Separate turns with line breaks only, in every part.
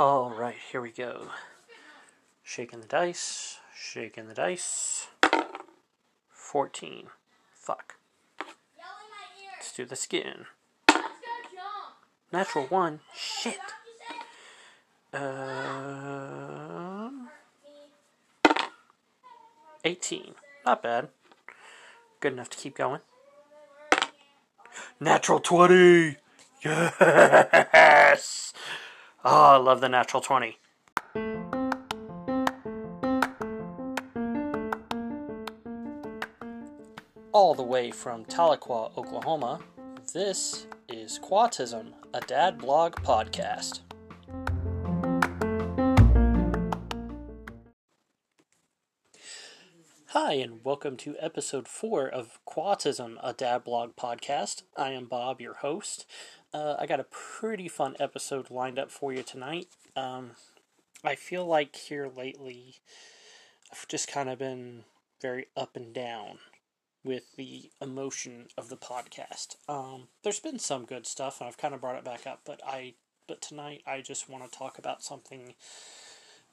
All right, here we go. Shaking the dice, shaking the dice. 14. Fuck. Let's do the skin. Natural 1. Shit. Um, 18. Not bad. Good enough to keep going. Natural 20! Yes! Oh, I love the natural 20. All the way from Tahlequah, Oklahoma, this is Quahtism, a dad blog podcast. Hi, and welcome to episode four of Quahtism, a dad blog podcast. I am Bob, your host. Uh, I got a pretty fun episode lined up for you tonight. Um, I feel like here lately, I've just kind of been very up and down with the emotion of the podcast. Um, there's been some good stuff, and I've kind of brought it back up, but I but tonight I just want to talk about something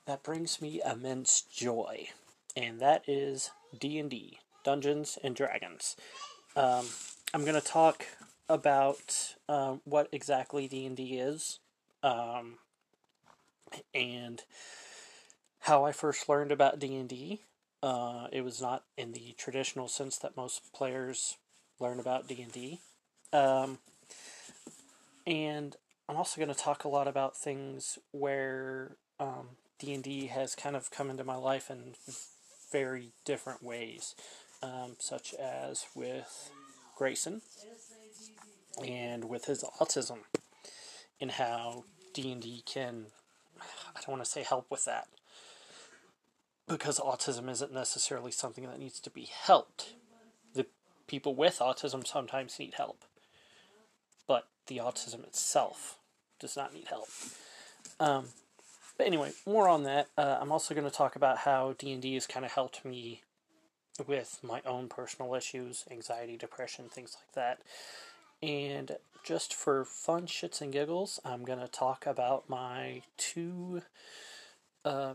that brings me immense joy, and that is D and D, Dungeons and Dragons. Um, I'm to talk about um, what exactly D and D is, um, and how I first learned about D and D. Uh, it was not in the traditional sense that most players learn about D and D, um, and I'm also going to talk a lot about things where um, D and D has kind of come into my life in very different ways, um, such as with Grayson and with his autism and how D&D can I don't want to say help with that because autism isn't necessarily something that needs to be helped. The people with autism sometimes need help, but the autism itself does not need help. Um, but anyway, more on that. Uh, I'm also going to talk about how D&D has kind of helped me with my own personal issues, anxiety, depression, things like that. And just for fun shits and giggles, I'm going to talk about my two uh,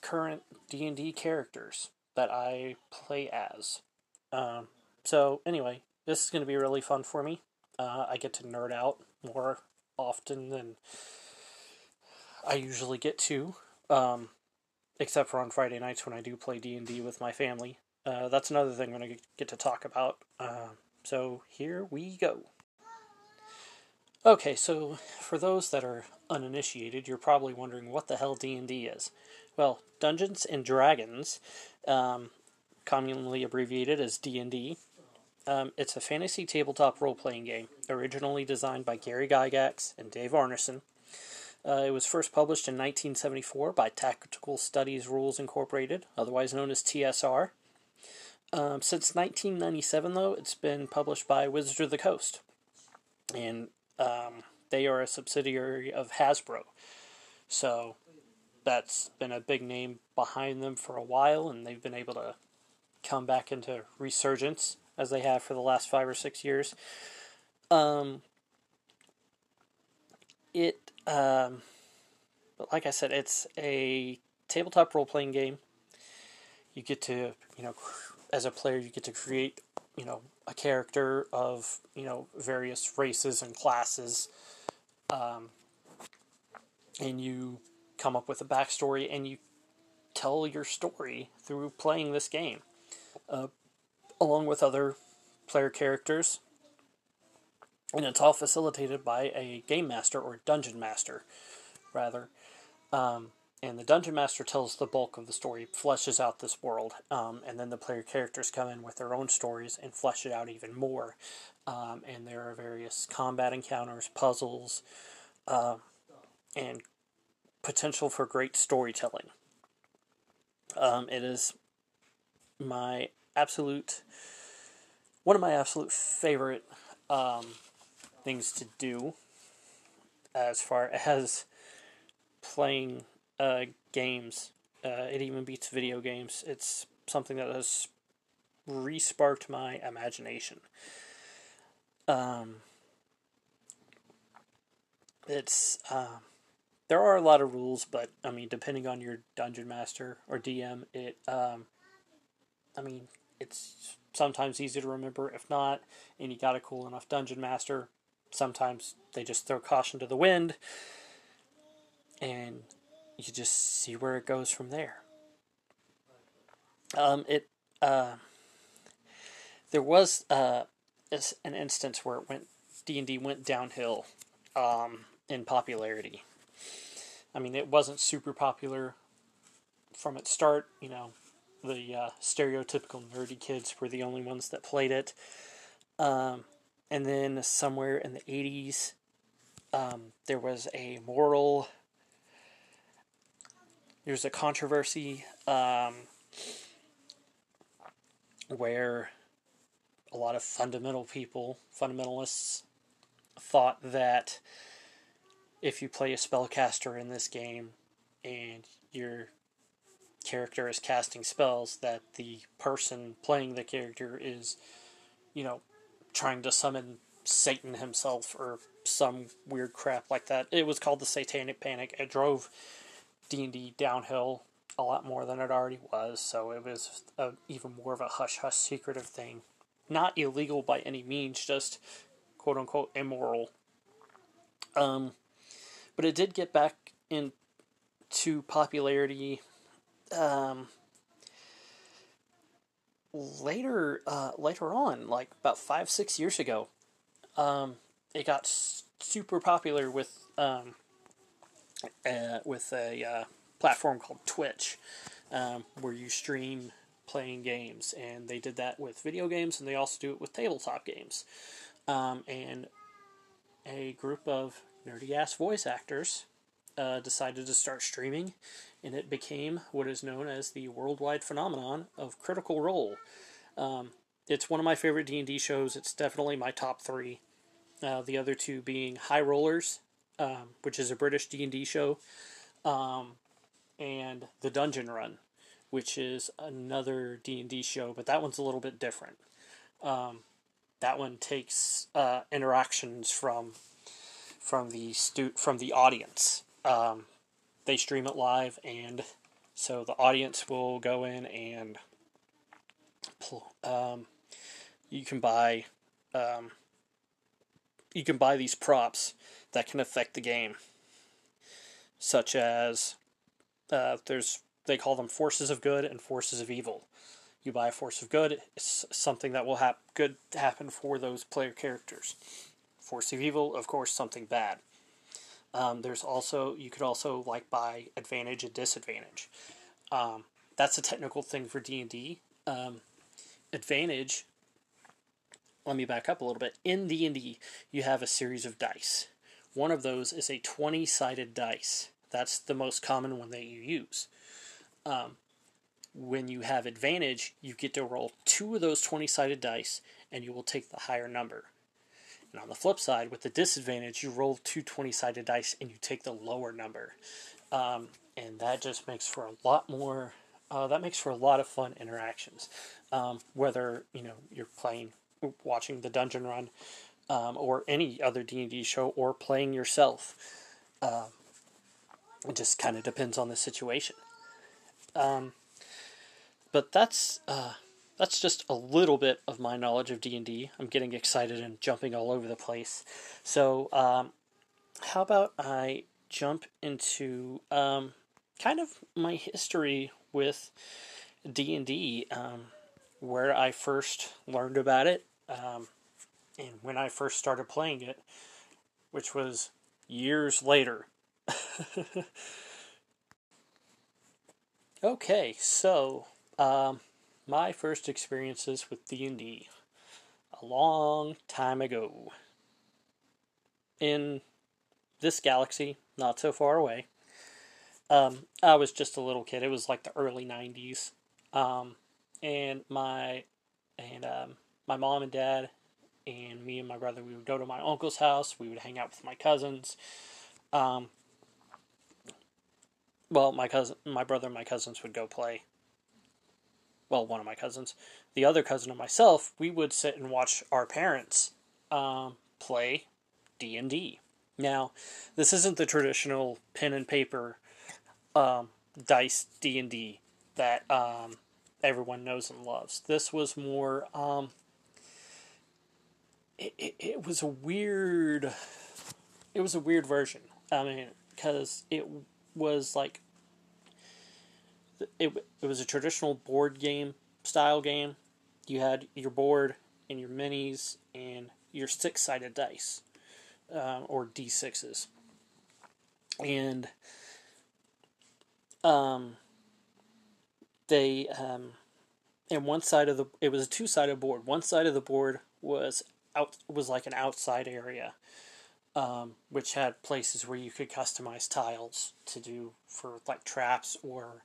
current D&D characters that I play as. Um, so anyway, this is going to be really fun for me. Uh, I get to nerd out more often than I usually get to, um, except for on Friday nights when I do play D&D with my family. Uh, that's another thing I'm to get to talk about. Uh, so here we go. Okay, so for those that are uninitiated, you're probably wondering what the hell D&D is. Well, Dungeons and Dragons, um, commonly abbreviated as D&D, um, it's a fantasy tabletop role-playing game, originally designed by Gary Gygax and Dave Arneson. Uh, it was first published in 1974 by Tactical Studies Rules Incorporated, otherwise known as TSR. Um, since 1997, though, it's been published by Wizards of the Coast. And um, they are a subsidiary of Hasbro. So that's been a big name behind them for a while, and they've been able to come back into resurgence as they have for the last five or six years. Um, it, um, but like I said, it's a tabletop role playing game. You get to, you know, as a player, you get to create, you know, a character of, you know, various races and classes. Um, and you come up with a backstory and you tell your story through playing this game, uh, along with other player characters. And it's all facilitated by a game master or dungeon master, rather. Um, and the dungeon master tells the bulk of the story, fleshes out this world, um, and then the player characters come in with their own stories and flesh it out even more. Um, and there are various combat encounters, puzzles, uh, and potential for great storytelling. Um, it is my absolute one of my absolute favorite um, things to do as far as playing uh, games. Uh, it even beats video games. It's something that has resparked my imagination. Um, it's uh, there are a lot of rules, but I mean, depending on your dungeon master or DM, it um, I mean, it's sometimes easy to remember. If not, and you got a cool enough dungeon master, sometimes they just throw caution to the wind, and you just see where it goes from there. Um, it uh, there was uh, an instance where it went D and D went downhill um, in popularity. I mean, it wasn't super popular from its start. You know, the uh, stereotypical nerdy kids were the only ones that played it. Um, and then somewhere in the 80s, um, there was a moral, there's a controversy um, where a lot of fundamental people, fundamentalists, thought that if you play a spellcaster in this game and your character is casting spells, that the person playing the character is, you know, trying to summon Satan himself or some weird crap like that. It was called the Satanic Panic. It drove D and D downhill a lot more than it already was, so it was a, even more of a hush hush secretive thing. Not illegal by any means, just quote unquote immoral. Um, but it did get back into popularity um, later uh, later on, like about five six years ago, um, it got super popular with um, uh, with a uh, platform called Twitch, um, where you stream playing games, and they did that with video games, and they also do it with tabletop games, um, and a group of nerdy ass voice actors uh, decided to start streaming, and it became what is known as the worldwide phenomenon of Critical Role. Um, it's one of my favorite D and D shows. It's definitely my top three. Uh, the other two being High Rollers, um, which is a British D and D show, um, and The Dungeon Run, which is another D and D show, but that one's a little bit different. Um, that one takes uh, interactions from from the stu- from the audience. Um, they stream it live, and so the audience will go in and um, you can buy um, you can buy these props that can affect the game, such as uh, there's they call them forces of good and forces of evil. You buy a force of good, it's something that will have good happen for those player characters. Force of evil, of course, something bad. Um, there's also you could also like buy advantage and disadvantage. Um, that's a technical thing for D and D. Um, advantage. Let me back up a little bit. In D and D, you have a series of dice. One of those is a twenty-sided dice. That's the most common one that you use. Um, when you have advantage, you get to roll two of those twenty-sided dice, and you will take the higher number. And on the flip side, with the disadvantage, you roll two 20 sided dice and you take the lower number. Um, and that just makes for a lot more, uh, that makes for a lot of fun interactions. Um, whether, you know, you're playing, watching the dungeon run, um, or any other D&D show, or playing yourself. Um, it just kind of depends on the situation. Um, but that's, uh, that's just a little bit of my knowledge of D&D. I'm getting excited and jumping all over the place. So, um, how about I jump into um, kind of my history with D&D, um, where I first learned about it, um, and when I first started playing it, which was years later. okay, so um, my first experiences with D&D a long time ago in this galaxy, not so far away. Um, I was just a little kid. It was like the early '90s, um, and my and um, my mom and dad and me and my brother we would go to my uncle's house. We would hang out with my cousins. Um, well, my cousin, my brother, and my cousins would go play well, one of my cousins, the other cousin and myself, we would sit and watch our parents um, play D and D. Now, this isn't the traditional pen and paper um, dice D and D that um, everyone knows and loves. This was more. It, it, was a weird. It was a weird version. I mean, because it was like. It, it was a traditional board game style game. You had your board and your minis and your six sided dice um, or d6s. And um, they um, and one side of the it was a two sided board. One side of the board was out was like an outside area, um, which had places where you could customize tiles to do for like traps or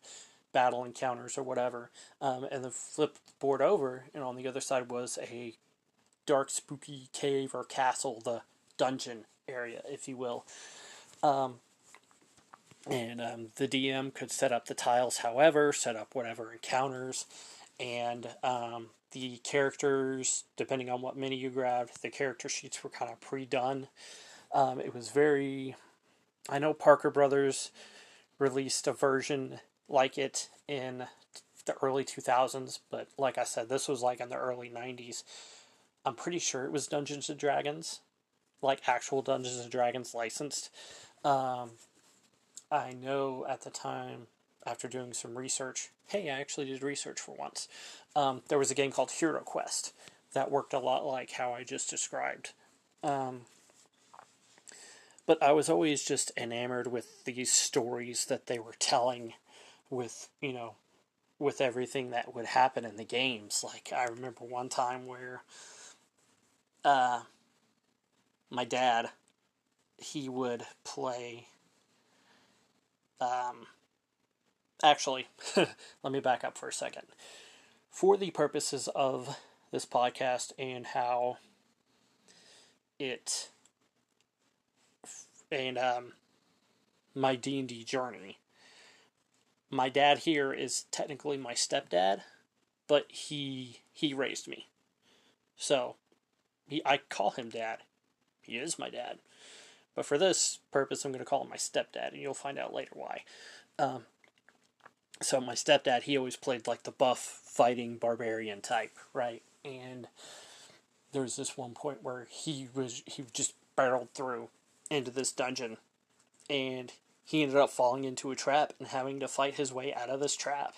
battle encounters or whatever. Um, and then flip the board over, and on the other side was a dark, spooky cave or castle, the dungeon area, if you will. Um, and um, the DM could set up the tiles however, set up whatever encounters, and um, the characters, depending on what mini you grabbed, the character sheets were kind of pre done. Um, it was very. I know Parker Brothers released a version like it in the early 2000s, but like I said, this was like in the early 90s. I'm pretty sure it was Dungeons and Dragons, like actual Dungeons and Dragons licensed. Um, I know at the time, after doing some research, hey, I actually did research for once. Um, there was a game called Hero Quest that worked a lot like how I just described. Um, but I was always just enamored with these stories that they were telling with, you know, with everything that would happen in the games. Like, I remember one time where uh, my dad, he would play. Um, actually, let me back up for a second. For the purposes of this podcast and how it and um, my D and D journey. My dad here is technically my stepdad, but he he raised me. So he, I call him dad. He is my dad. But for this purpose, I'm going to call him my stepdad, and you'll find out later why. Um, so my stepdad, he always played like the buff fighting barbarian type, right? And there was this one point where he was he just barreled through into this dungeon, and he ended up falling into a trap and having to fight his way out of this trap,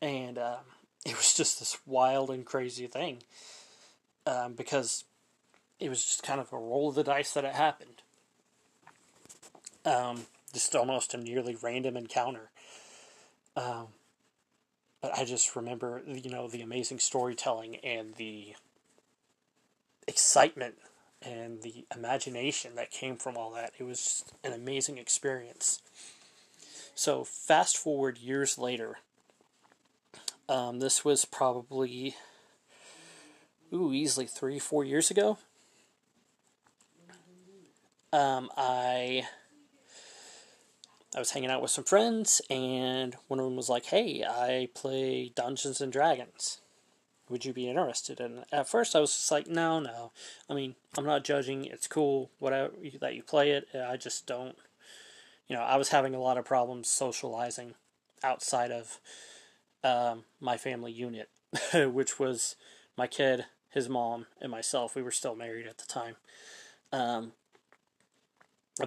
and um, it was just this wild and crazy thing um, because it was just kind of a roll of the dice that it happened. Um, just almost a nearly random encounter. Um, but I just remember, you know, the amazing storytelling and the excitement and the imagination that came from all that. It was an amazing experience. So, fast forward years later, um, this was probably ooh, easily three, four years ago. Um, I I was hanging out with some friends, and one of them was like, "Hey, I play Dungeons and Dragons. Would you be interested?" And at first, I was just like, "No, no. I mean, I'm not judging. It's cool, whatever that you play it. I just don't. You know, I was having a lot of problems socializing outside of um, my family unit, which was my kid, his mom and myself. We were still married at the time. Um,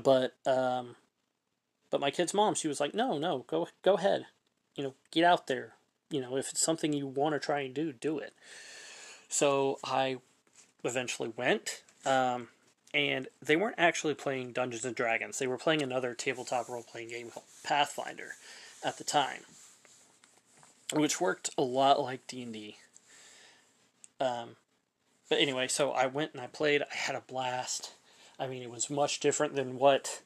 but um, but my kid's mom, she was like, "No, no, go go ahead. You know, get out there. You know, if it's something you want to try and do, do it." So I eventually went. Um, and they weren't actually playing Dungeons and Dragons. They were playing another tabletop role playing game called Pathfinder at the time, which worked a lot like D and D. Um, but anyway, so I went and I played. I had a blast. I mean, it was much different than what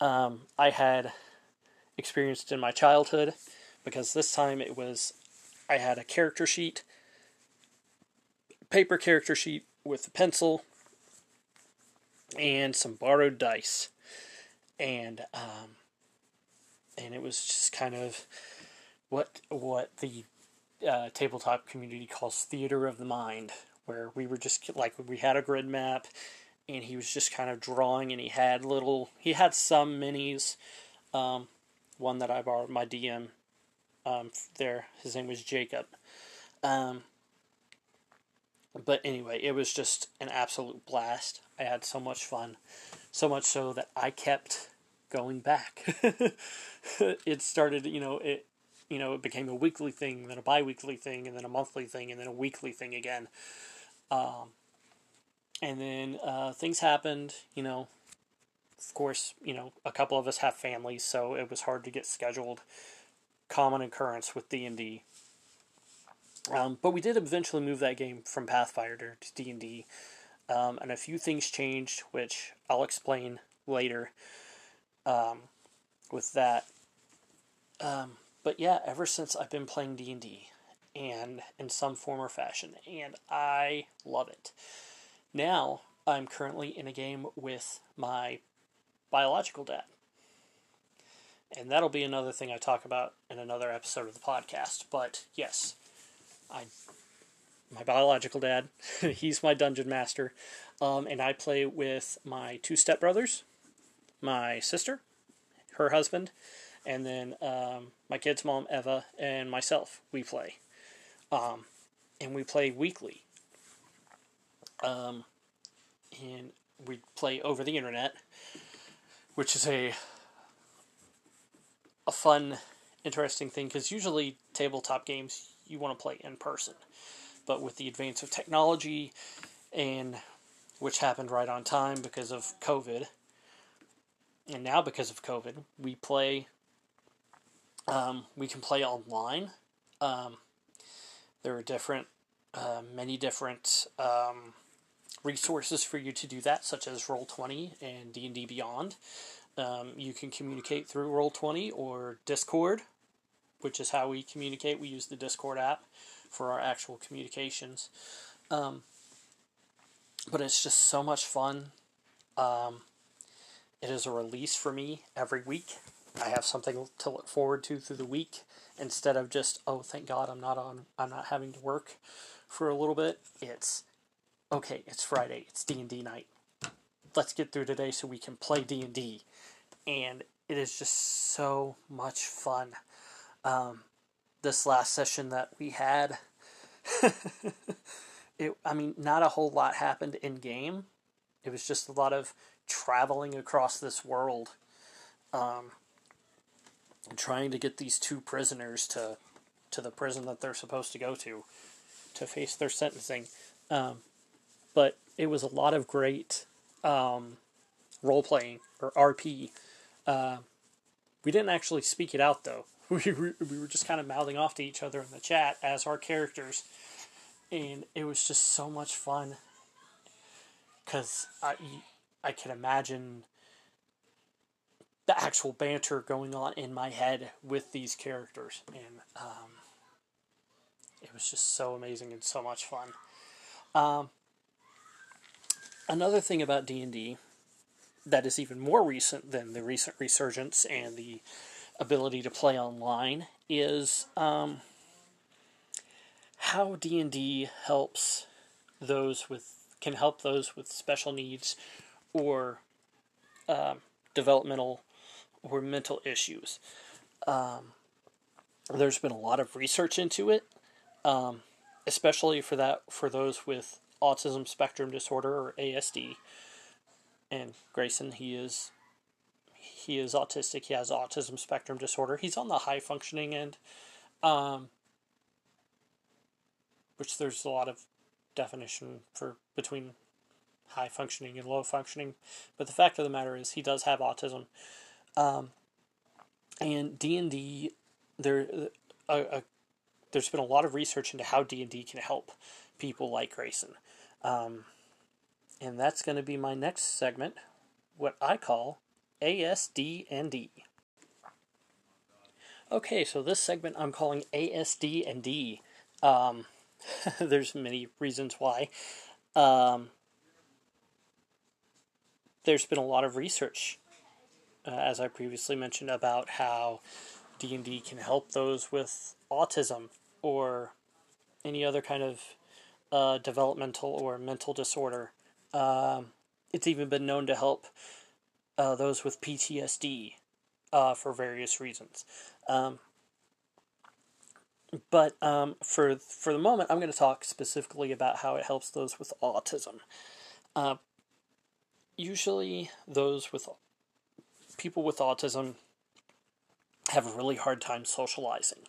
um, I had experienced in my childhood because this time it was I had a character sheet, paper character sheet with a pencil, and some borrowed dice, and um, and it was just kind of what what the uh, tabletop community calls theater of the mind where we were just like we had a grid map and he was just kind of drawing, and he had little, he had some minis. Um, one that I borrowed my DM um, there, his name was Jacob. Um, but anyway, it was just an absolute blast. I had so much fun, so much so that I kept going back. it started, you know, it you know, it became a weekly thing, then a bi-weekly thing, and then a monthly thing, and then a weekly thing again. Um, and then uh, things happened, you know. Of course, you know, a couple of us have families, so it was hard to get scheduled. Common occurrence with D and D. Um, but we did eventually move that game from Pathfinder to D and D, um, and a few things changed, which I'll explain later. Um, with that, um, but yeah, ever since I've been playing D and D, and in some form or fashion, and I love it. Now I'm currently in a game with my biological dad. And that'll be another thing I talk about in another episode of the podcast. But yes, I my biological dad, he's my dungeon master, um, and I play with my two stepbrothers, my sister, her husband, and then um, my kid's mom Eva and myself. We play, um, and we play weekly. Um, and we play over the internet, which is a a fun, interesting thing because usually tabletop games you want to play in person, but with the advance of technology and which happened right on time because of COVID, and now because of COVID, we play um, we can play online. Um, there are different, uh, many different um, resources for you to do that, such as Roll Twenty and D and D Beyond. Um, you can communicate through Roll Twenty or Discord, which is how we communicate. We use the Discord app for our actual communications. Um, but it's just so much fun. Um, it is a release for me every week. I have something to look forward to through the week instead of just oh thank God I'm not on I'm not having to work for a little bit. It's okay. It's Friday. It's D and D night. Let's get through today so we can play D and D, and it is just so much fun. Um, this last session that we had, it I mean not a whole lot happened in game. It was just a lot of traveling across this world. Um, trying to get these two prisoners to to the prison that they're supposed to go to to face their sentencing. Um, but it was a lot of great um, role playing or RP. Uh, we didn't actually speak it out though. We were, we were just kind of mouthing off to each other in the chat as our characters, and it was just so much fun. Because I I can imagine the actual banter going on in my head with these characters, and um, it was just so amazing and so much fun. Um, another thing about D and D that is even more recent than the recent resurgence and the ability to play online is um, how D and D helps those with can help those with special needs or um, developmental or mental issues. Um, there's been a lot of research into it, um, especially for that for those with autism spectrum disorder or ASD. And Grayson, he is he is autistic. He has autism spectrum disorder. He's on the high functioning end, um, which there's a lot of definition for between high functioning and low functioning. But the fact of the matter is, he does have autism. Um, and D and D, there, uh, there's been a lot of research into how D and D can help people like Grayson, um, and that's going to be my next segment, what I call ASD and D. Okay, so this segment I'm calling ASD and D. Um, there's many reasons why. Um, there's been a lot of research uh, as I previously mentioned, about how D and D can help those with autism or any other kind of uh, developmental or mental disorder. Um, it's even been known to help uh, those with PTSD uh, for various reasons. Um, but um, for for the moment, I'm going to talk specifically about how it helps those with autism. Uh, usually, those with people with autism have a really hard time socializing.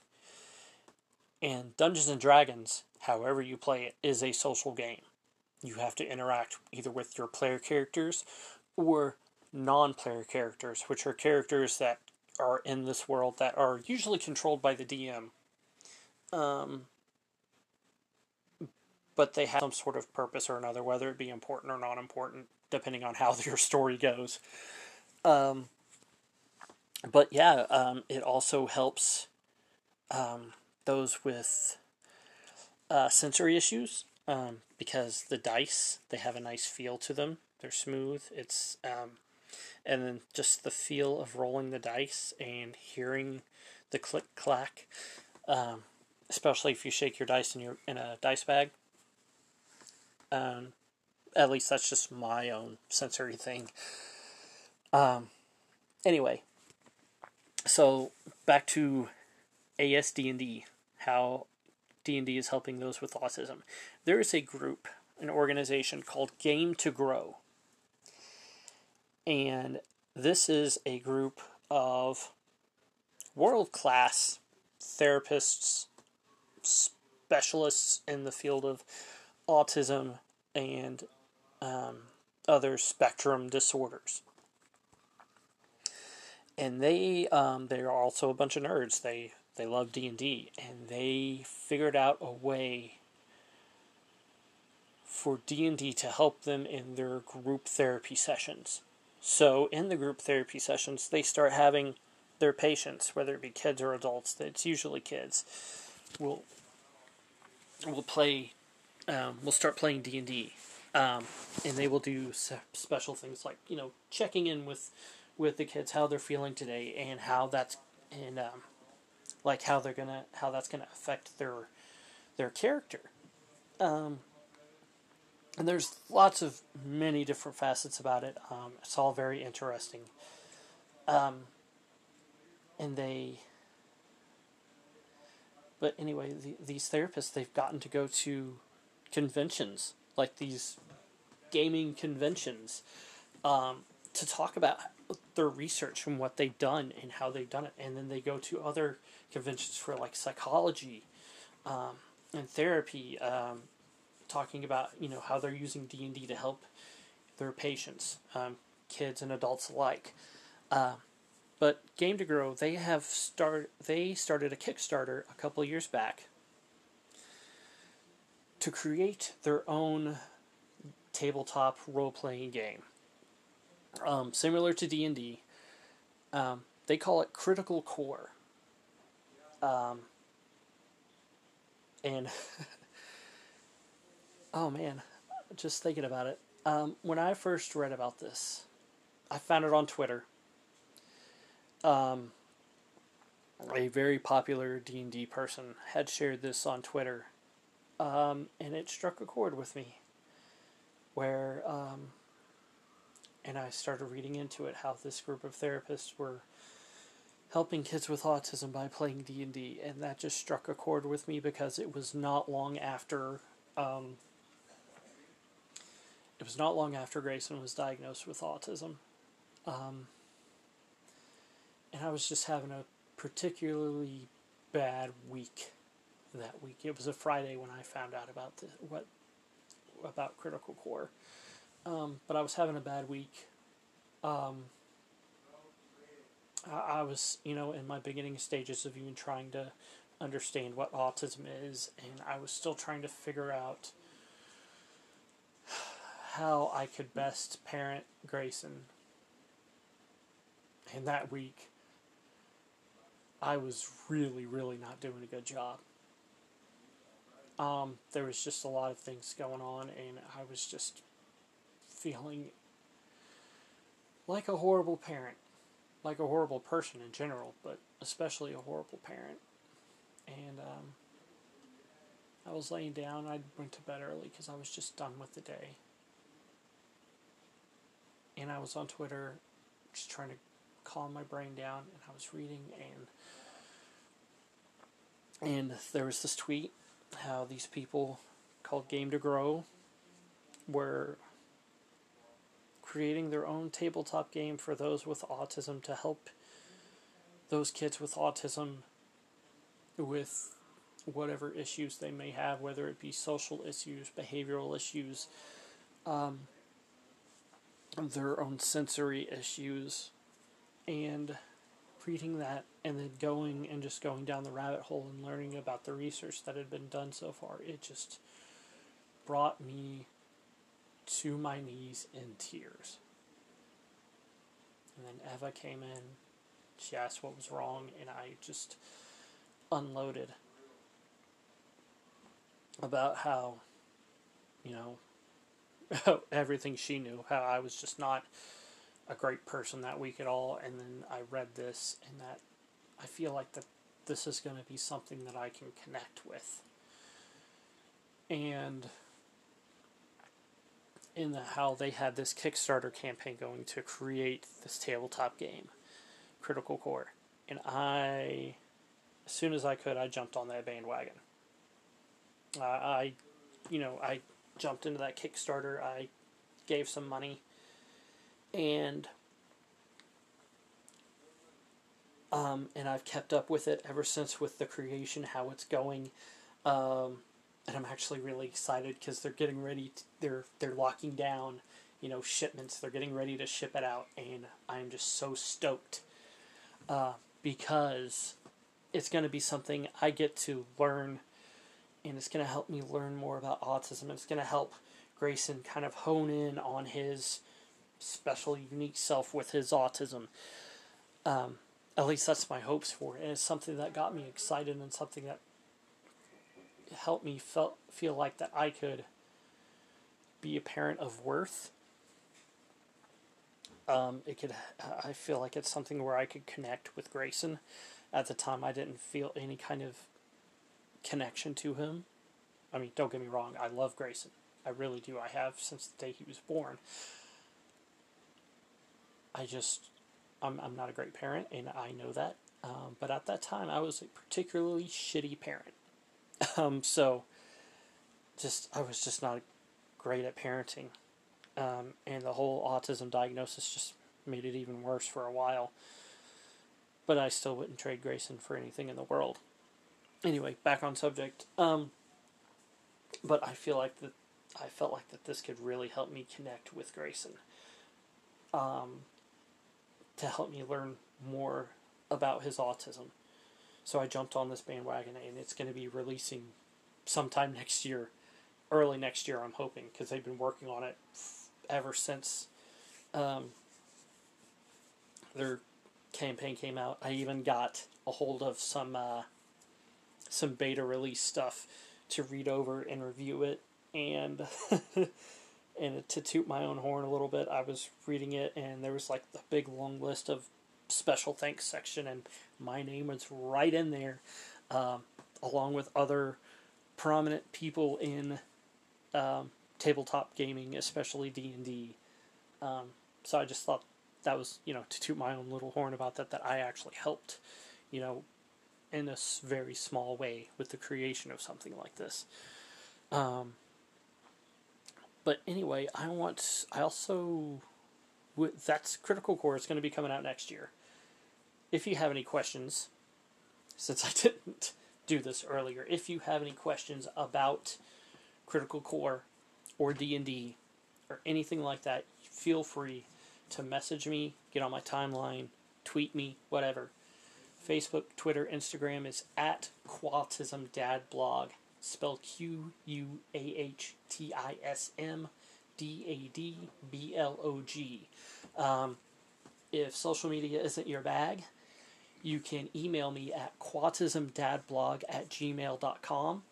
And Dungeons and Dragons, however you play it, is a social game. You have to interact either with your player characters or non player characters, which are characters that are in this world that are usually controlled by the DM. Um, but they have some sort of purpose or another, whether it be important or not important, depending on how your story goes. Um, but yeah, um, it also helps um, those with uh, sensory issues um, because the dice they have a nice feel to them. They're smooth. It's um, and then just the feel of rolling the dice and hearing the click clack, um, especially if you shake your dice in your in a dice bag. Um, at least that's just my own sensory thing. Um, anyway, so back to ASD&D, how D&D is helping those with autism. There is a group, an organization called Game to Grow. And this is a group of world-class therapists, specialists in the field of autism and um, other spectrum disorders and they um, they're also a bunch of nerds. They they love D and D, and they figured out a way for D and D to help them in their group therapy sessions. So in the group therapy sessions, they start having their patients, whether it be kids or adults. It's usually kids. Will will play. Um, we'll start playing D and D, um, and they will do special things like you know checking in with with the kids how they're feeling today and how that's and um, like how they're gonna how that's gonna affect their their character. Um, and there's lots of many different facets about it. Um, it's all very interesting. Um, and they, but anyway, the, these therapists they've gotten to go to conventions like these gaming conventions um, to talk about their research and what they've done and how they've done it, and then they go to other conventions for like psychology um, and therapy, um, talking about you know how they're using D and D to help their patients, um, kids and adults alike. Uh, but Game to Grow, they have start they started a Kickstarter a couple years back to create their own tabletop role playing game um, similar to D and D. Um, they call it Critical Core. Um, and oh man, just thinking about it. Um, when I first read about this, I found it on Twitter. Um, a very popular D and D person had shared this on Twitter, um, and it struck a chord with me. Where um, and I started reading into it how this group of therapists were helping kids with autism by playing D&D and that just struck a chord with me because it was not long after um, it was not long after Grayson was diagnosed with autism. Um, and I was just having a particularly bad week that week. It was a Friday when I found out about the, what about critical core um, but I was having a bad week. Um, I, I was, you know, in my beginning stages of even trying to understand what autism is, and I was still trying to figure out how I could best parent Grayson. And that week, I was really, really not doing a good job. Um, there was just a lot of things going on, and I was just feeling like a horrible parent, like a horrible person in general, but especially a horrible parent. And um, I was laying down. I went to bed early because I was just done with the day. and I was on Twitter just trying to calm my brain down, and I was reading, and and there was this tweet how these people called Game to Grow were creating their own tabletop game for those with autism to help those kids with autism with whatever issues they may have, whether it be social issues, behavioral issues, um, their own sensory issues, and reading that and then going and just going down the rabbit hole and learning about the research that had been done so far, it just brought me to my knees in tears. And then Eva came in, she asked what was wrong, and I just unloaded about how, you know, everything she knew, how I was just not a great person that week at all. And then I read this, and that I feel like that this is going to be something that I can connect with. And in the, how they had this Kickstarter campaign going to create this tabletop game, Critical Core. And I, as soon as I could, I jumped on that bandwagon. Uh, I, you know, I jumped into that Kickstarter. I gave some money, and um, and I've kept up with it ever since with the creation, how it's going, um, and I'm actually really excited because they're getting ready. To, they're they're locking down, you know, shipments. They're getting ready to ship it out, and I'm just so stoked uh, because it's going to be something I get to learn and it's going to help me learn more about autism. It's going to help Grayson kind of hone in on his special, unique self with his autism. Um, at least that's my hopes for it. And it's something that got me excited and something that helped me felt, feel like that I could be a parent of worth. Um, it could. I feel like it's something where I could connect with Grayson. At the time, I didn't feel any kind of connection to him. I mean, don't get me wrong, I love Grayson. I really do. I have since the day he was born. I just, I'm, I'm not a great parent, and I know that. Um, but at that time, I was a particularly shitty parent. Um, so, just, I was just not great at parenting. Um, and the whole autism diagnosis just made it even worse for a while. But I still wouldn't trade Grayson for anything in the world anyway, back on subject. Um, but I feel like that I felt like that this could really help me connect with Grayson. Um, to help me learn more about his autism. So I jumped on this bandwagon, and it's going to be releasing sometime next year, early next year. I'm hoping because they've been working on it ever since um, their campaign came out. I even got a hold of some. Uh, some beta release stuff to read over and review it and and to toot my own horn a little bit i was reading it and there was like the big long list of special thanks section and my name was right in there um, along with other prominent people in um, tabletop gaming especially d&d um, so i just thought that was you know to toot my own little horn about that that i actually helped you know in a very small way with the creation of something like this. Um, but anyway, I want. I also. That's Critical Core is going to be coming out next year. If you have any questions, since I didn't do this earlier, if you have any questions about Critical Core or D and D or anything like that, feel free to message me, get on my timeline, tweet me, whatever. Facebook, Twitter, Instagram is at Quahtism Dad Blog, spelled Q U A H T I S M D A D B L O G. Um, if social media isn't your bag, you can email me at quahtismdadblog at gmail.com.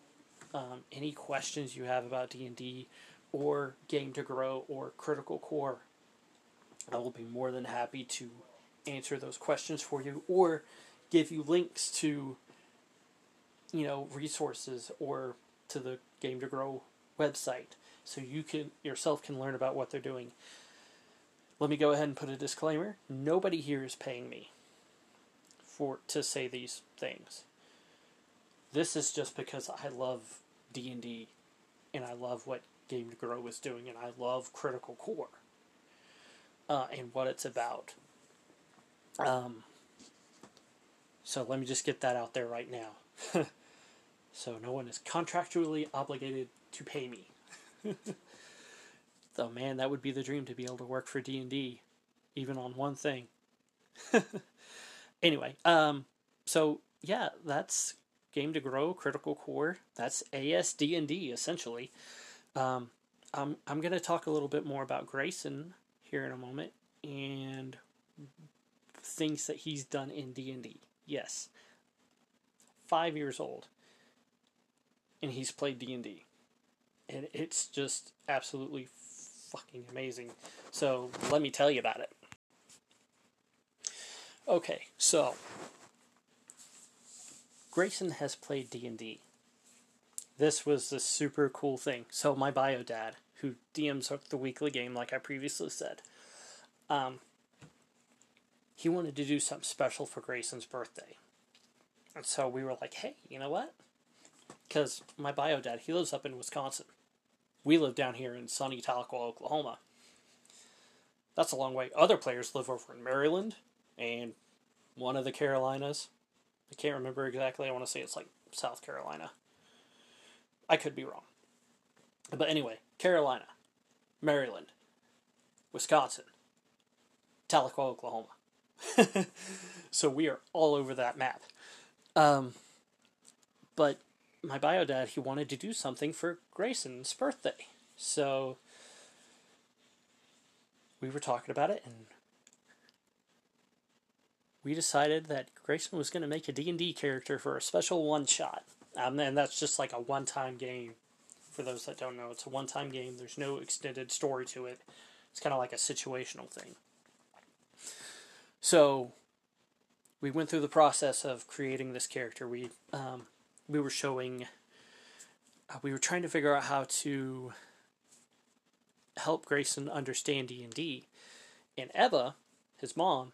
Um, any questions you have about D&D or Game to Grow or Critical Core, I will be more than happy to answer those questions for you or give you links to you know resources or to the game to grow website so you can yourself can learn about what they're doing let me go ahead and put a disclaimer. Nobody here is paying me for to say these things. This is just because I love D&D and I love what Game to Grow is doing and I love Critical Core. Uh, and what it's about. Um, so let me just get that out there right now. so no one is contractually obligated to pay me. Though man, that would be the dream to be able to work for D and D, even on one thing. anyway, um, so yeah, that's Game to Grow, Critical Core. That's ASD and D essentially. Um, I'm I'm gonna talk a little bit more about Grayson here in a moment and things that he's done in D and D. Yes, five years old, and he's played D and D, and it's just absolutely fucking amazing. So let me tell you about it. Okay, so Grayson has played D and D. This was the super cool thing. So my bio dad, who DMs the weekly game, like I previously said, um, he wanted to do something special for Grayson's birthday. And so we were like, hey, you know what? Because my bio dad, he lives up in Wisconsin. We live down here in sunny Tahlequah, Oklahoma. That's a long way. Other players live over in Maryland and one of the Carolinas. I can't remember exactly. I want to say it's like South Carolina. I could be wrong. But anyway, Carolina, Maryland, Wisconsin, Tahlequah, Oklahoma. so we are all over that map. Um, but my bio dad, he wanted to do something for Grayson's birthday. So we were talking about it and we decided that Grayson was going to make a D&D character for a special one shot. Um, and that's just like a one-time game. For those that don't know, it's a one-time game. There's no extended story to it. It's kind of like a situational thing. So we went through the process of creating this character. We um, we were showing, uh, we were trying to figure out how to help Grayson understand D and D, and Eva, his mom,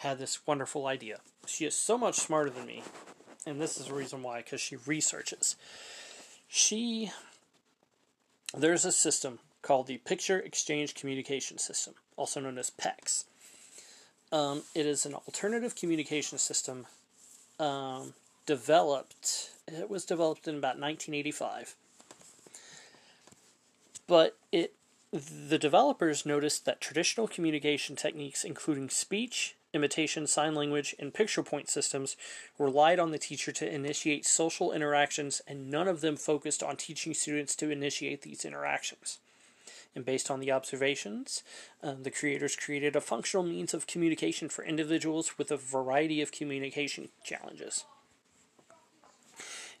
had this wonderful idea. She is so much smarter than me, and this is the reason why, because she researches. She there's a system called the Picture Exchange Communication System, also known as PECS. Um, it is an alternative communication system um, developed. It was developed in about 1985, but it the developers noticed that traditional communication techniques, including speech, imitation, sign language, and picture point systems, relied on the teacher to initiate social interactions, and none of them focused on teaching students to initiate these interactions. And based on the observations, uh, the creators created a functional means of communication for individuals with a variety of communication challenges.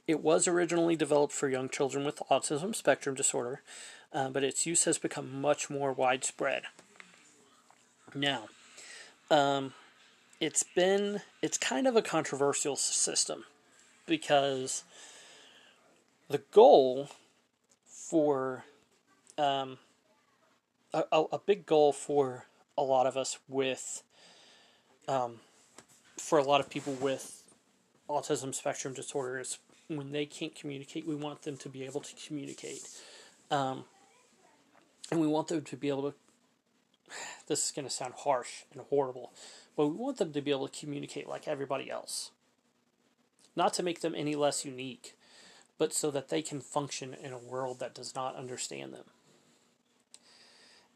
It was originally developed for young children with autism spectrum disorder, uh, but its use has become much more widespread. Now, um, it's been it's kind of a controversial system because the goal for um, a, a big goal for a lot of us with um, for a lot of people with autism spectrum disorder is when they can't communicate we want them to be able to communicate. Um, and we want them to be able to this is going to sound harsh and horrible but we want them to be able to communicate like everybody else. Not to make them any less unique but so that they can function in a world that does not understand them.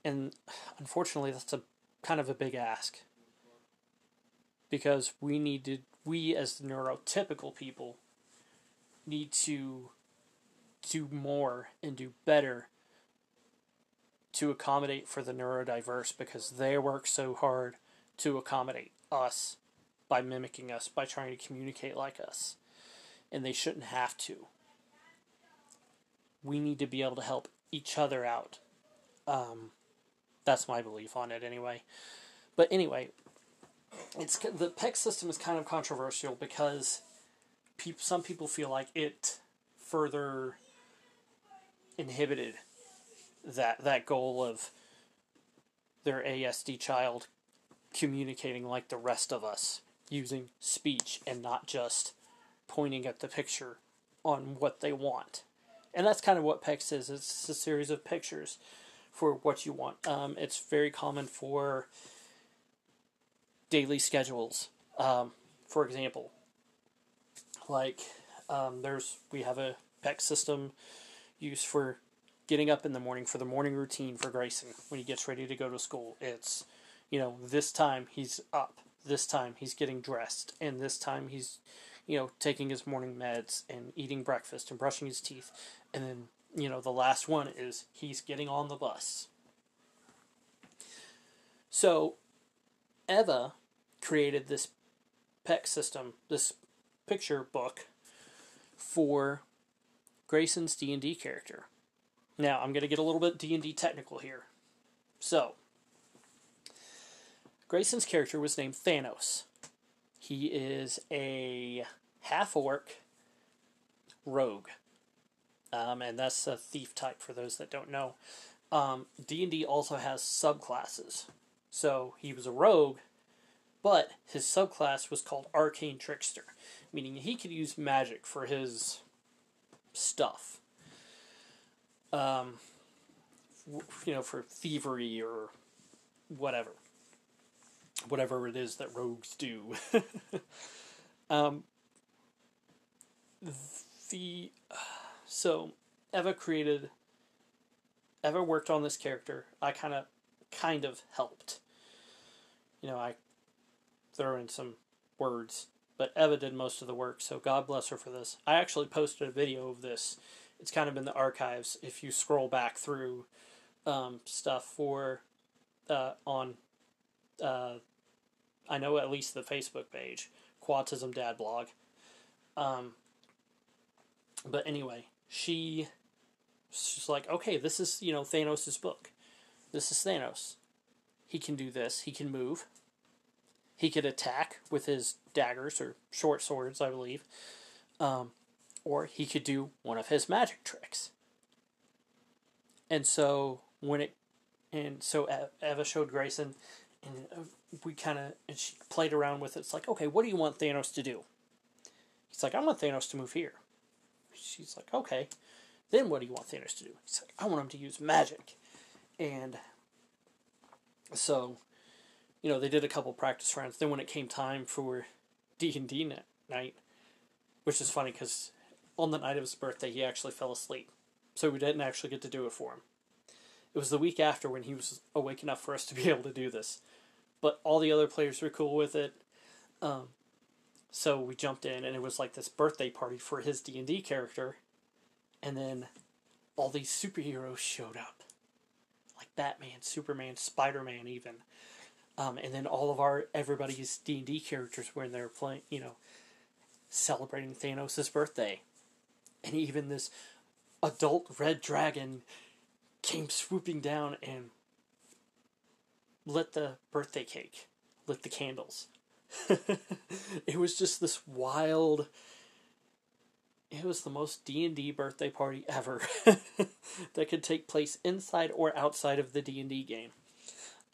And unfortunately, that's a kind of a big ask. Because we need to, we as the neurotypical people, need to do more and do better to accommodate for the neurodiverse because they work so hard to accommodate us by mimicking us, by trying to communicate like us. And they shouldn't have to. We need to be able to help each other out. Um, that's my belief on it, anyway. But anyway, it's the PEC system is kind of controversial because pe- some people feel like it further inhibited that that goal of their ASD child communicating like the rest of us using speech and not just pointing at the picture on what they want. And that's kind of what PECS is. It's a series of pictures for what you want. Um, it's very common for daily schedules. Um, for example, like um, there's we have a PECS system used for getting up in the morning for the morning routine for Grayson when he gets ready to go to school. It's you know this time he's up, this time he's getting dressed, and this time he's you know taking his morning meds and eating breakfast and brushing his teeth, and then you know the last one is he's getting on the bus. So Eva created this PEC system, this picture book for Grayson's D&D character. Now, I'm going to get a little bit D&D technical here. So, Grayson's character was named Thanos. He is a half orc rogue. Um, and that's a thief type for those that don't know. Um, D&D also has subclasses. So, he was a rogue, but his subclass was called Arcane Trickster, meaning he could use magic for his stuff. Um, you know, for thievery or whatever. Whatever it is that rogues do. um, the. So, Eva created. Eva worked on this character. I kind of, kind of helped. You know, I throw in some words, but Eva did most of the work, so God bless her for this. I actually posted a video of this. It's kind of in the archives if you scroll back through um, stuff for uh, on. Uh, I know at least the Facebook page, Quahtism Dad blog. Um, but anyway, she she's like, okay, this is you know Thanos' book. This is Thanos. He can do this. He can move. He could attack with his daggers or short swords, I believe. Um, or he could do one of his magic tricks. And so when it, and so Eva showed Grayson, and uh, we kind of, and she played around with it. It's like, okay, what do you want Thanos to do? He's like, I want Thanos to move here. She's like, okay. Then what do you want Thanos to do? He's like, I want him to use magic. And so you know, they did a couple practice rounds. Then when it came time for D and D night, which is funny because on the night of his birthday he actually fell asleep, so we didn't actually get to do it for him. It was the week after when he was awake enough for us to be able to do this, but all the other players were cool with it. Um, so we jumped in, and it was like this birthday party for his D and D character, and then all these superheroes showed up, like Batman, Superman, Spider Man, even. Um, and then all of our everybody's D and D characters when they're playing, you know, celebrating Thanos' birthday, and even this adult red dragon came swooping down and lit the birthday cake, lit the candles. it was just this wild. It was the most D and D birthday party ever that could take place inside or outside of the D and D game.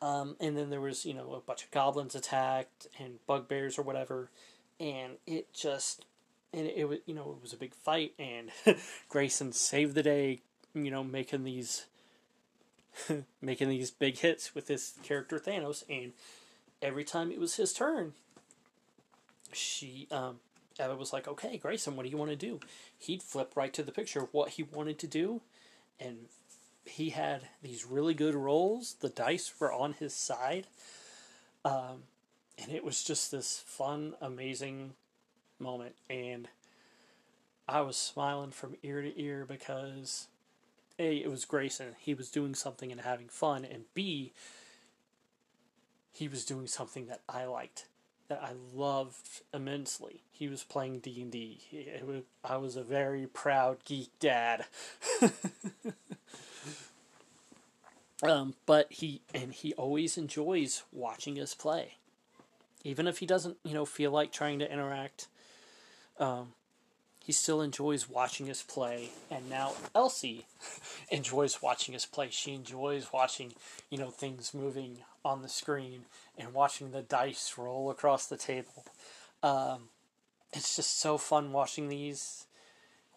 Um, and then there was, you know, a bunch of goblins attacked and bugbears or whatever. And it just, and it, it was, you know, it was a big fight. And Grayson saved the day, you know, making these, making these big hits with this character Thanos. And every time it was his turn, she, um, Eva was like, okay, Grayson, what do you want to do? He'd flip right to the picture of what he wanted to do. And he had these really good rolls. The dice were on his side. Um, and it was just this fun, amazing moment. And I was smiling from ear to ear because A, it was Grayson. He was doing something and having fun. And B, he was doing something that I liked, that I loved immensely. He was playing D&D. I was a very proud geek dad. Um, but he and he always enjoys watching us play, even if he doesn't, you know, feel like trying to interact. Um, he still enjoys watching us play, and now Elsie enjoys watching us play. She enjoys watching, you know, things moving on the screen and watching the dice roll across the table. Um, it's just so fun watching these,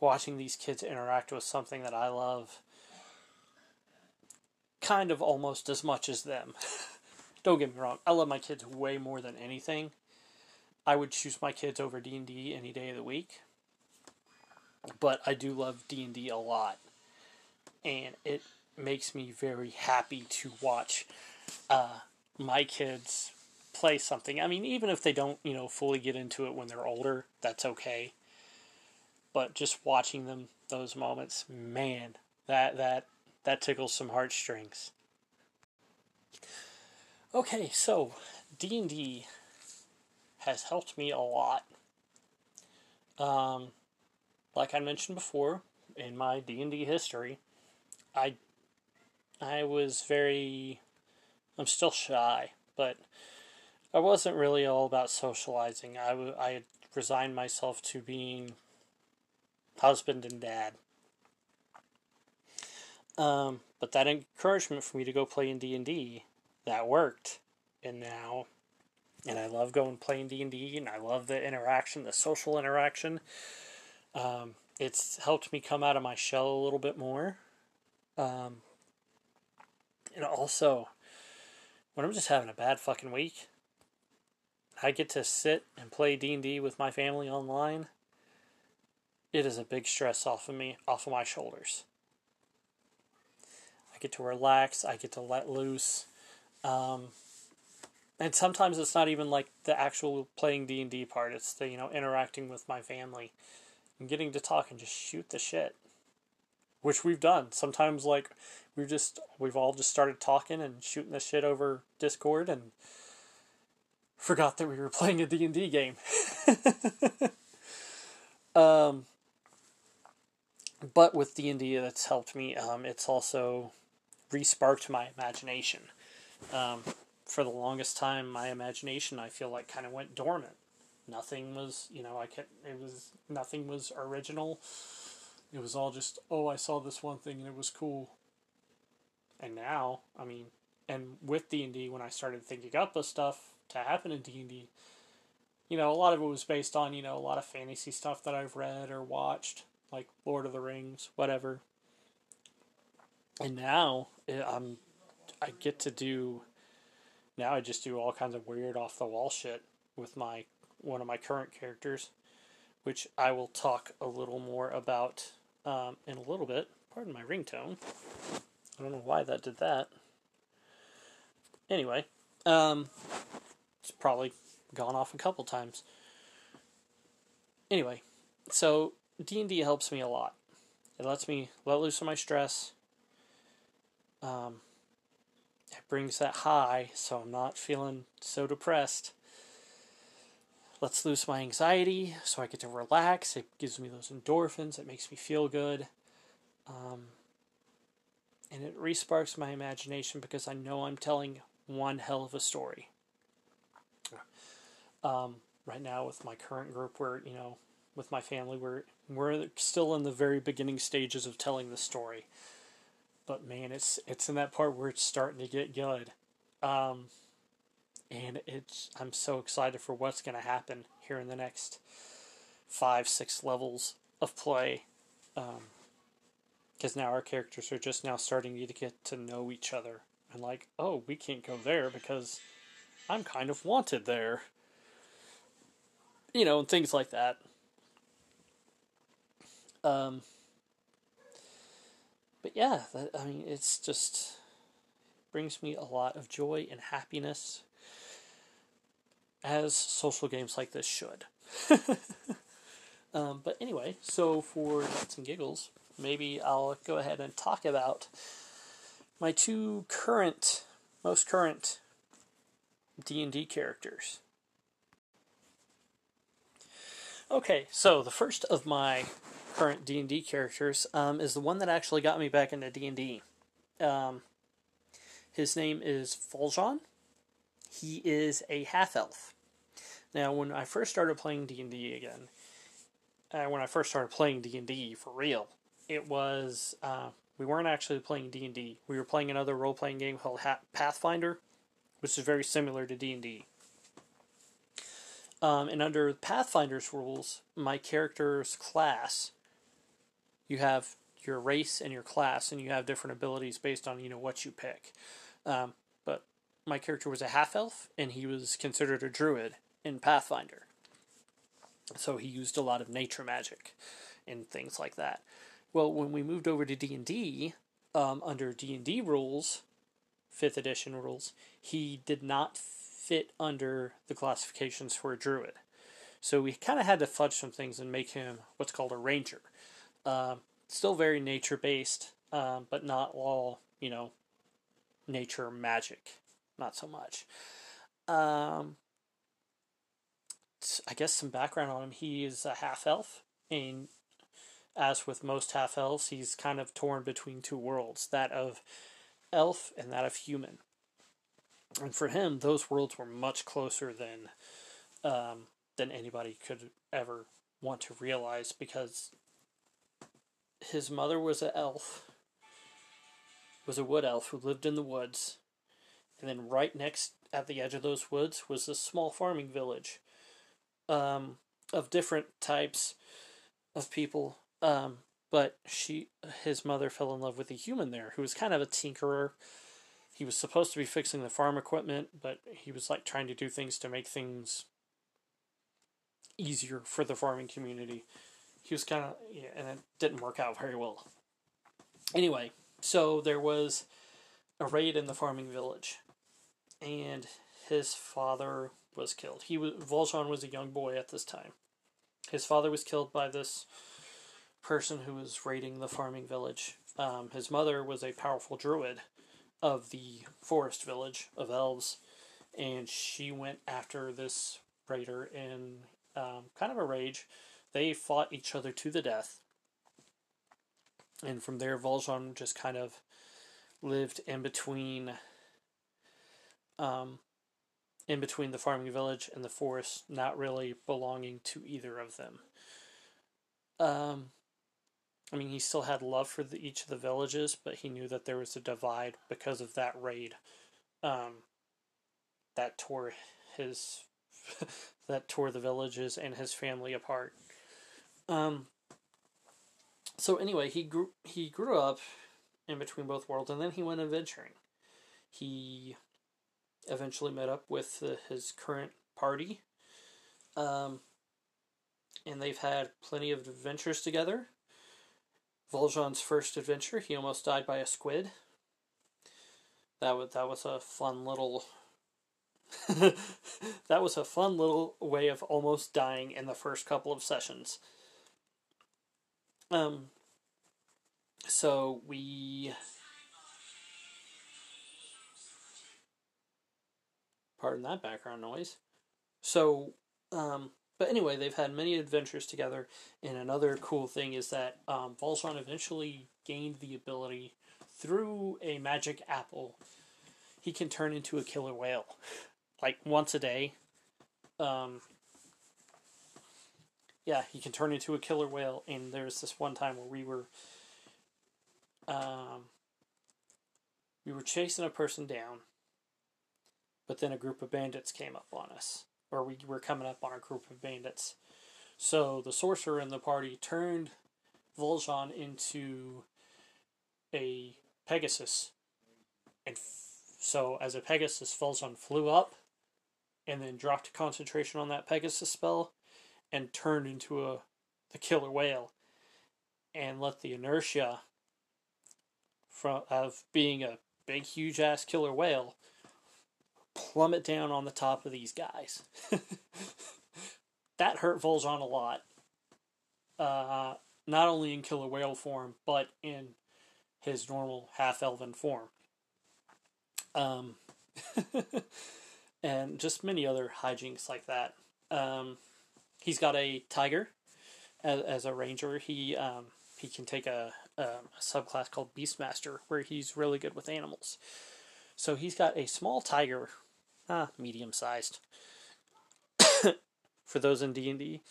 watching these kids interact with something that I love, kind of almost as much as them. Don't get me wrong, I love my kids way more than anything. I would choose my kids over D and D any day of the week but I do love D and D a lot, and it makes me very happy to watch uh, my kids play something. I mean, even if they don't, you know, fully get into it when they're older, that's okay. But just watching them those moments, man, that that that tickles some heartstrings. Okay, so D and D has helped me a lot. Um, like I mentioned before, in my D and D history, I I was very I'm still shy, but I wasn't really all about socializing. I, w- I had resigned myself to being husband and dad. Um, but that encouragement for me to go play in D and D, that worked, and now, and I love going playing D and D, and I love the interaction, the social interaction. Um, it's helped me come out of my shell a little bit more. Um, and also, when I'm just having a bad fucking week, I get to sit and play D&D with my family online. It is a big stress off of me, off of my shoulders. I get to relax, I get to let loose. Um, and sometimes it's not even like the actual playing D&D part, it's the, you know, interacting with my family and getting to talk and just shoot the shit. Which we've done. Sometimes like we've just we've all just started talking and shooting the shit over Discord and forgot that we were playing a D&D game. um but with D&D that's helped me um, it's also resparked my imagination. Um, for the longest time my imagination I feel like kind of went dormant Nothing was, you know, I kept, it was, nothing was original. It was all just, oh, I saw this one thing and it was cool. And now, I mean, and with D&D, when I started thinking up the stuff to happen in D&D, you know, a lot of it was based on, you know, a lot of fantasy stuff that I've read or watched, like Lord of the Rings, whatever. And now eh, I'm, I get to do, now I just do all kinds of weird off the wall shit with my one of my current characters, which I will talk a little more about um, in a little bit. Pardon my ringtone. I don't know why that did that. Anyway, um, it's probably gone off a couple times. Anyway, so D and D helps me a lot. It lets me let loose of my stress. Um, it brings that high, so I'm not feeling so depressed lets loose my anxiety so I get to relax. It gives me those endorphins. It makes me feel good. Um, and it resparks my imagination because I know I'm telling one hell of a story. Um, right now, with my current group, we're, you know, with my family, we're, we're still in the very beginning stages of telling the story. But man, it's it's in that part where it's starting to get good. Um, and it's I'm so excited for what's going to happen here in the next five six levels of play because um, now our characters are just now starting to get to know each other. And like oh we can't go there because I'm kind of wanted there. You know and things like that. Um but yeah that, I mean it's just brings me a lot of joy and happiness as social games like this should. um, but anyway, so for nuts and giggles, maybe I'll go ahead and talk about my two current, most current D and D characters. Okay, so the first of my current D and D characters um, is the one that actually got me back into D and D. Um, his name is Vol'jin. He is a half elf. Now, when I first started playing D and D again, uh, when I first started playing D and D for real, it was uh, we weren't actually playing D and D. We were playing another role playing game called Pathfinder, which is very similar to D and D. Um, and under Pathfinder's rules, my character's class, you have your race and your class, and you have different abilities based on you know what you pick. Um, but my character was a half elf, and he was considered a druid in Pathfinder. So he used a lot of nature magic and things like that. Well, when we moved over to D and D, um, under D and D rules, fifth edition rules, he did not fit under the classifications for a druid. So we kind of had to fudge some things and make him what's called a ranger. Um, still very nature based, um, but not all you know, nature magic, not so much. Um, I guess some background on him. He is a half elf, and as with most half elves, he's kind of torn between two worlds that of elf and that of human. And for him, those worlds were much closer than um, than anybody could ever want to realize because his mother was an elf, was a wood elf who lived in the woods, and then right next at the edge of those woods was a small farming village um, of different types of people. Um, but she, his mother, fell in love with a human there who was kind of a tinkerer. He was supposed to be fixing the farm equipment, but he was like trying to do things to make things easier for the farming community. He was kind of, yeah, and it didn't work out very well. Anyway, so there was a raid in the farming village, and his father was killed. He was Vol'jin was a young boy at this time. His father was killed by this person who was raiding the farming village. Um, his mother was a powerful druid of the forest village of elves, and she went after this raider in um, kind of a rage. They fought each other to the death, and from there, Vol'jin just kind of lived in between um, in between the farming village and the forest, not really belonging to either of them. Um, I mean, he still had love for the, each of the villages, but he knew that there was a divide because of that raid. Um, that tore his that tore the villages and his family apart. Um, so anyway, he grew he grew up in between both worlds, and then he went adventuring. He eventually met up with uh, his current party. Um, and they've had plenty of adventures together. Vol'jin's first adventure, he almost died by a squid. That was that was a fun little. that was a fun little way of almost dying in the first couple of sessions. Um. So we Pardon that background noise. So, um, but anyway, they've had many adventures together, and another cool thing is that um, Vol'jin eventually gained the ability through a magic apple. He can turn into a killer whale, like once a day. Um, yeah, he can turn into a killer whale, and there's this one time where we were, um, we were chasing a person down, but then a group of bandits came up on us, or we were coming up on a group of bandits. So the sorcerer in the party turned Vol'jin into a Pegasus, and f- so as a Pegasus, Vol'jin flew up, and then dropped concentration on that Pegasus spell, and turned into a the killer whale, and let the inertia from of being a big, huge ass killer whale plummet down on the top of these guys. that hurt Vol'jin a lot. Uh, not only in killer whale form, but in his normal half elven form. Um, and just many other hijinks like that. Um, he's got a tiger as, as a ranger. He um, he can take a, a subclass called Beastmaster, where he's really good with animals. So he's got a small tiger ah, medium sized. For those in D and D,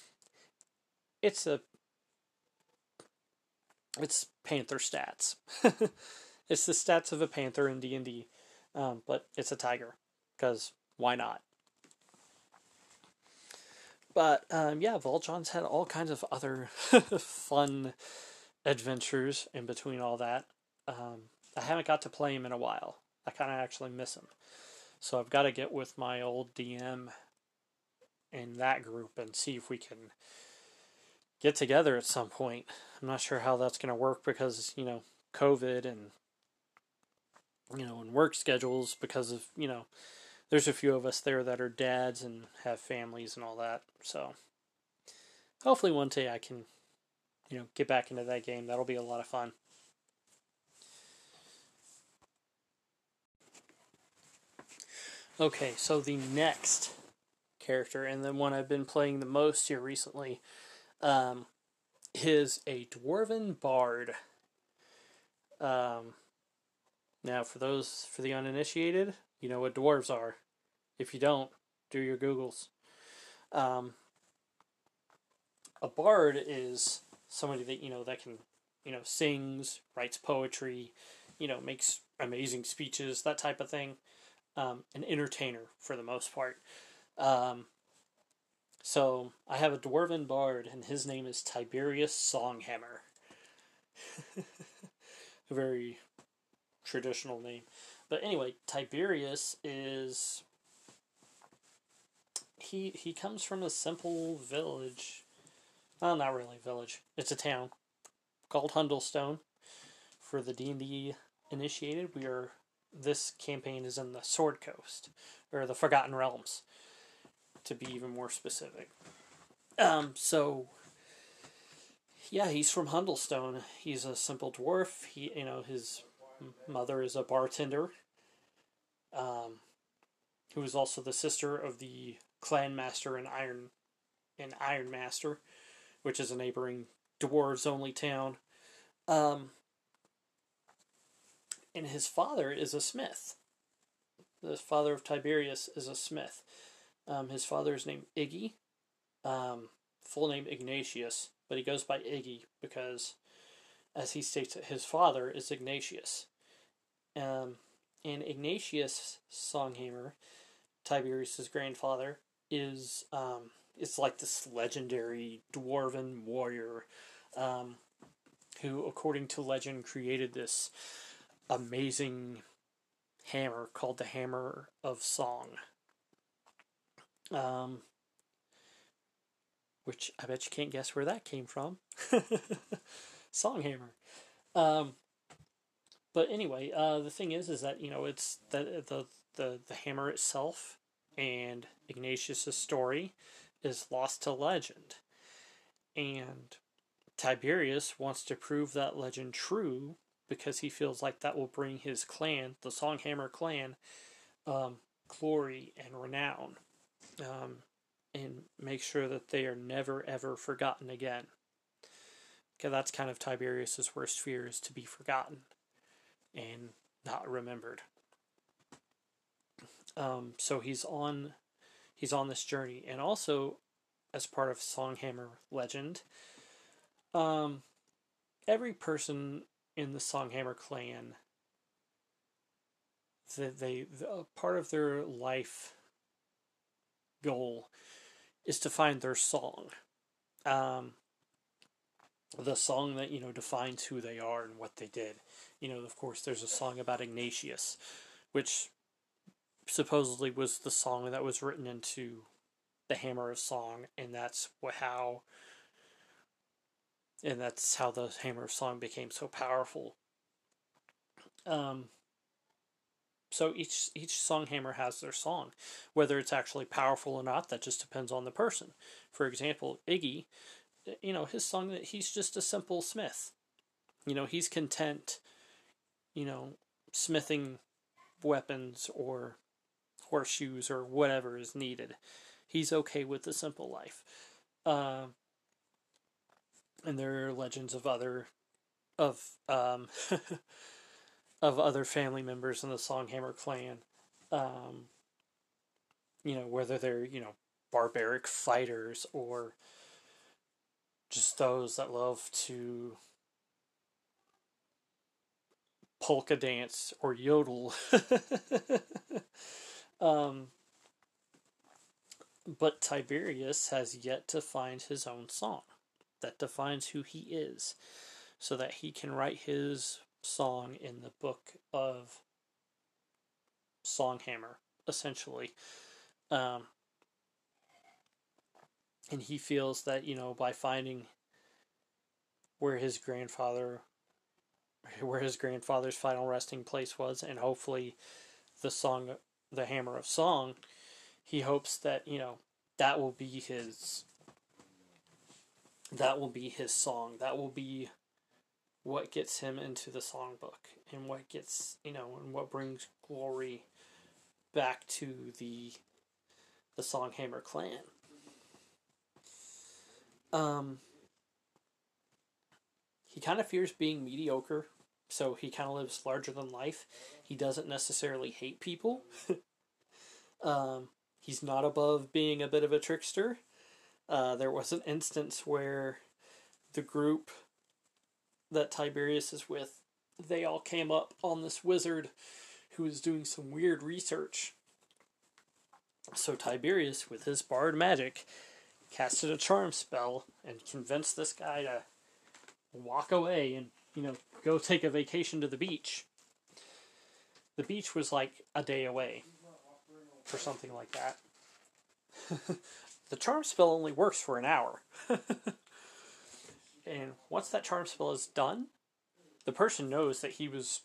it's a it's panther stats. it's the stats of a panther in D and D, um, but it's a tiger because why not? But um, yeah, Vol'jin's had all kinds of other fun adventures in between all that. Um, I haven't got to play him in a while. I kind of actually miss him. So I've got to get with my old DM in that group and see if we can get together at some point. I'm not sure how that's going to work because, you know, COVID and, you know, and work schedules because of, you know, there's a few of us there that are dads and have families and all that. So hopefully one day I can, you know, get back into that game. That'll be a lot of fun. Okay, so the next character and the one I've been playing the most here recently um, is a dwarven bard. Um, now, for those for the uninitiated, you know what dwarves are. If you don't, do your googles. Um, a bard is somebody that you know that can you know sings, writes poetry, you know makes amazing speeches, that type of thing. Um, an entertainer for the most part. Um, so I have a dwarven bard, and his name is Tiberius Songhammer. a very traditional name. But anyway, Tiberius is he he comes from a simple village. Well, not really a village. It's a town called Hundelstone. For the D and D initiated, we are this campaign is in the Sword Coast or the Forgotten Realms to be even more specific. Um, so yeah, he's from Hundelstone. He's a simple dwarf. He, you know, his mother is a bartender. Um, who is also the sister of the clan master and Iron, in Ironmaster, which is a neighboring dwarves only town. Um, and his father is a smith. The father of Tiberius is a smith. Um, his father is named Iggy, um, full name Ignatius, but he goes by Iggy because, as he states, his father is Ignatius. Um, and Ignatius Songhammer, Tiberius's grandfather, is um, like this legendary dwarven warrior, um, who, according to legend, created this amazing hammer called the Hammer of Song. Um, which I bet you can't guess where that came from. Songhammer. Um, but anyway, uh, the thing is, is that you know it's the the the, the hammer itself and Ignatius's story is lost to legend, and Tiberius wants to prove that legend true because he feels like that will bring his clan, the Songhammer clan, um, glory and renown um, and make sure that they are never ever forgotten again. Okay, that's kind of Tiberius's worst fear is to be forgotten and not remembered. Um, so he's on he's on this journey, and also as part of Songhammer legend, um, every person in the Songhammer clan that they, the, part of their life goal is to find their song. Um, the song that, you know, defines who they are and what they did. You know, of course, there's a song about Ignatius, which supposedly was the song that was written into the Hammer of Song, and that's how and that's how the Hammer Song became so powerful. Um, so each each song hammer has their song, whether it's actually powerful or not. That just depends on the person. For example, Iggy, you know, his song that he's just a simple smith. You know, he's content. You know, smithing weapons or horseshoes or whatever is needed. He's okay with the simple life. Uh, and there are legends of other of um of other family members in the Songhammer clan. Um, you know, whether they're, you know, barbaric fighters or just those that love to polka dance or yodel. um, but Tiberius has yet to find his own song that defines who he is so that he can write his song in the book of Songhammer, essentially. Um, and he feels that, you know, by finding where his grandfather where his grandfather's final resting place was and hopefully the song the hammer of song he hopes that you know that will be his that will be his song that will be what gets him into the songbook and what gets you know and what brings glory back to the the Songhammer clan. Um, he kind of fears being mediocre, so he kind of lives larger than life. He doesn't necessarily hate people. um, he's not above being a bit of a trickster. Uh, there was an instance where the group that Tiberius is with, they all came up on this wizard who was doing some weird research. So Tiberius, with his bard magic, casted a charm spell and convinced this guy to walk away and, you know, go take a vacation to the beach. The beach was like a day away, or something like that. the charm spell only works for an hour. and once that charm spell is done, the person knows that he was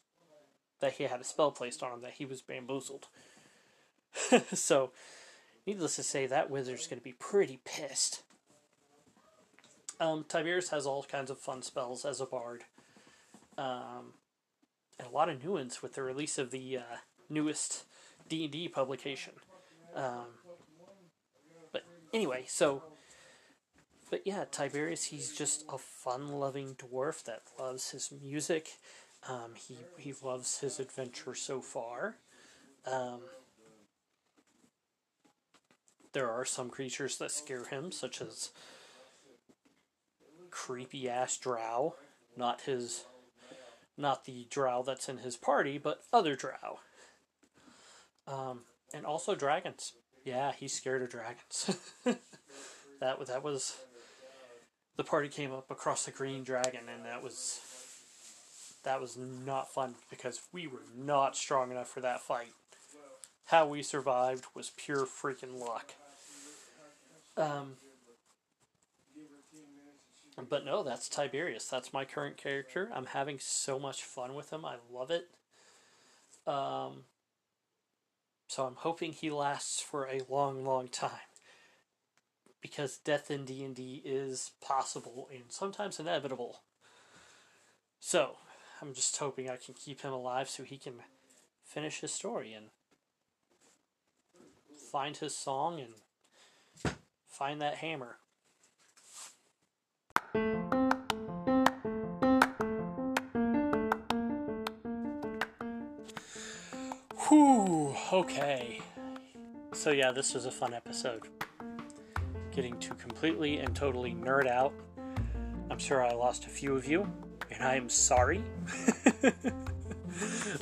that he had a spell placed on him, that he was bamboozled. so, needless to say, that wizard's going to be pretty pissed. Um, Tiberius has all kinds of fun spells as a bard. Um, and a lot of new ones with the release of the uh, newest D&D publication. Um, anyway, so... But yeah, Tiberius, he's just a fun-loving dwarf that loves his music. Um, he, he loves his adventure so far. Um, there are some creatures that scare him, such as creepy ass drow. Not his not the drow that's in his party, but other drow. Um, and also dragons. Yeah, he's scared of dragons. that that was the party came up across the green dragon, and that was that was not fun because we were not strong enough for that fight. How we survived was pure freaking luck. Um, but no, that's Tiberius. That's my current character. I'm having so much fun with him. I love it. Um, so I'm hoping he lasts for a long, long time. Because death in D&D is possible and sometimes inevitable. So, I'm just hoping I can keep him alive so he can finish his story and find his song and find that hammer. Okay. So, yeah, this was a fun episode. Getting to completely and totally nerd out. I'm sure I lost a few of you, and I am sorry.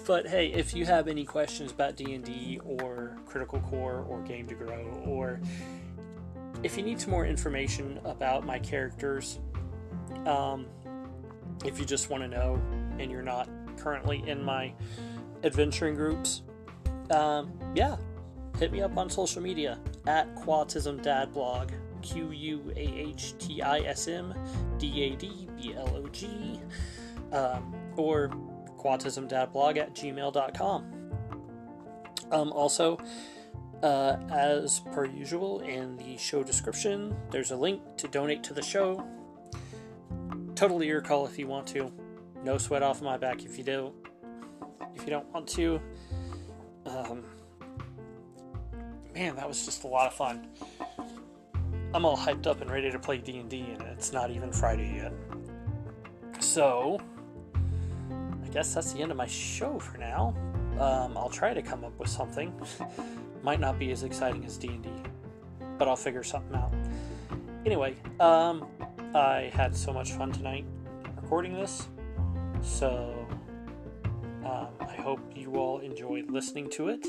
but hey, if you have any questions about D&D or Critical Core or Game to Grow or if you need some more information about my characters, um, if you just want to know and you're not currently in my adventuring groups, um, yeah, hit me up on social media at Quahtism Dad Blog, Q U A H T I S M D A D B L O G, um, or quahtismdadblog at gmail.com. Um, also, uh, as per usual, in the show description, there's a link to donate to the show. Totally your call if you want to. No sweat off my back if you do. If you don't want to, um, man, that was just a lot of fun. I'm all hyped up and ready to play D and it's not even Friday yet. So, I guess that's the end of my show for now. Um, I'll try to come up with something. Might not be as exciting as D and D, but I'll figure something out. Anyway, um, I had so much fun tonight recording this, so uh, I hope you all enjoy listening to it.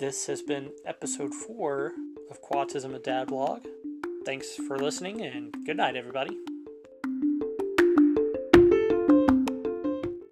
This has been episode four of Quahtism, a Dad blog. Thanks for listening, and good night, everybody.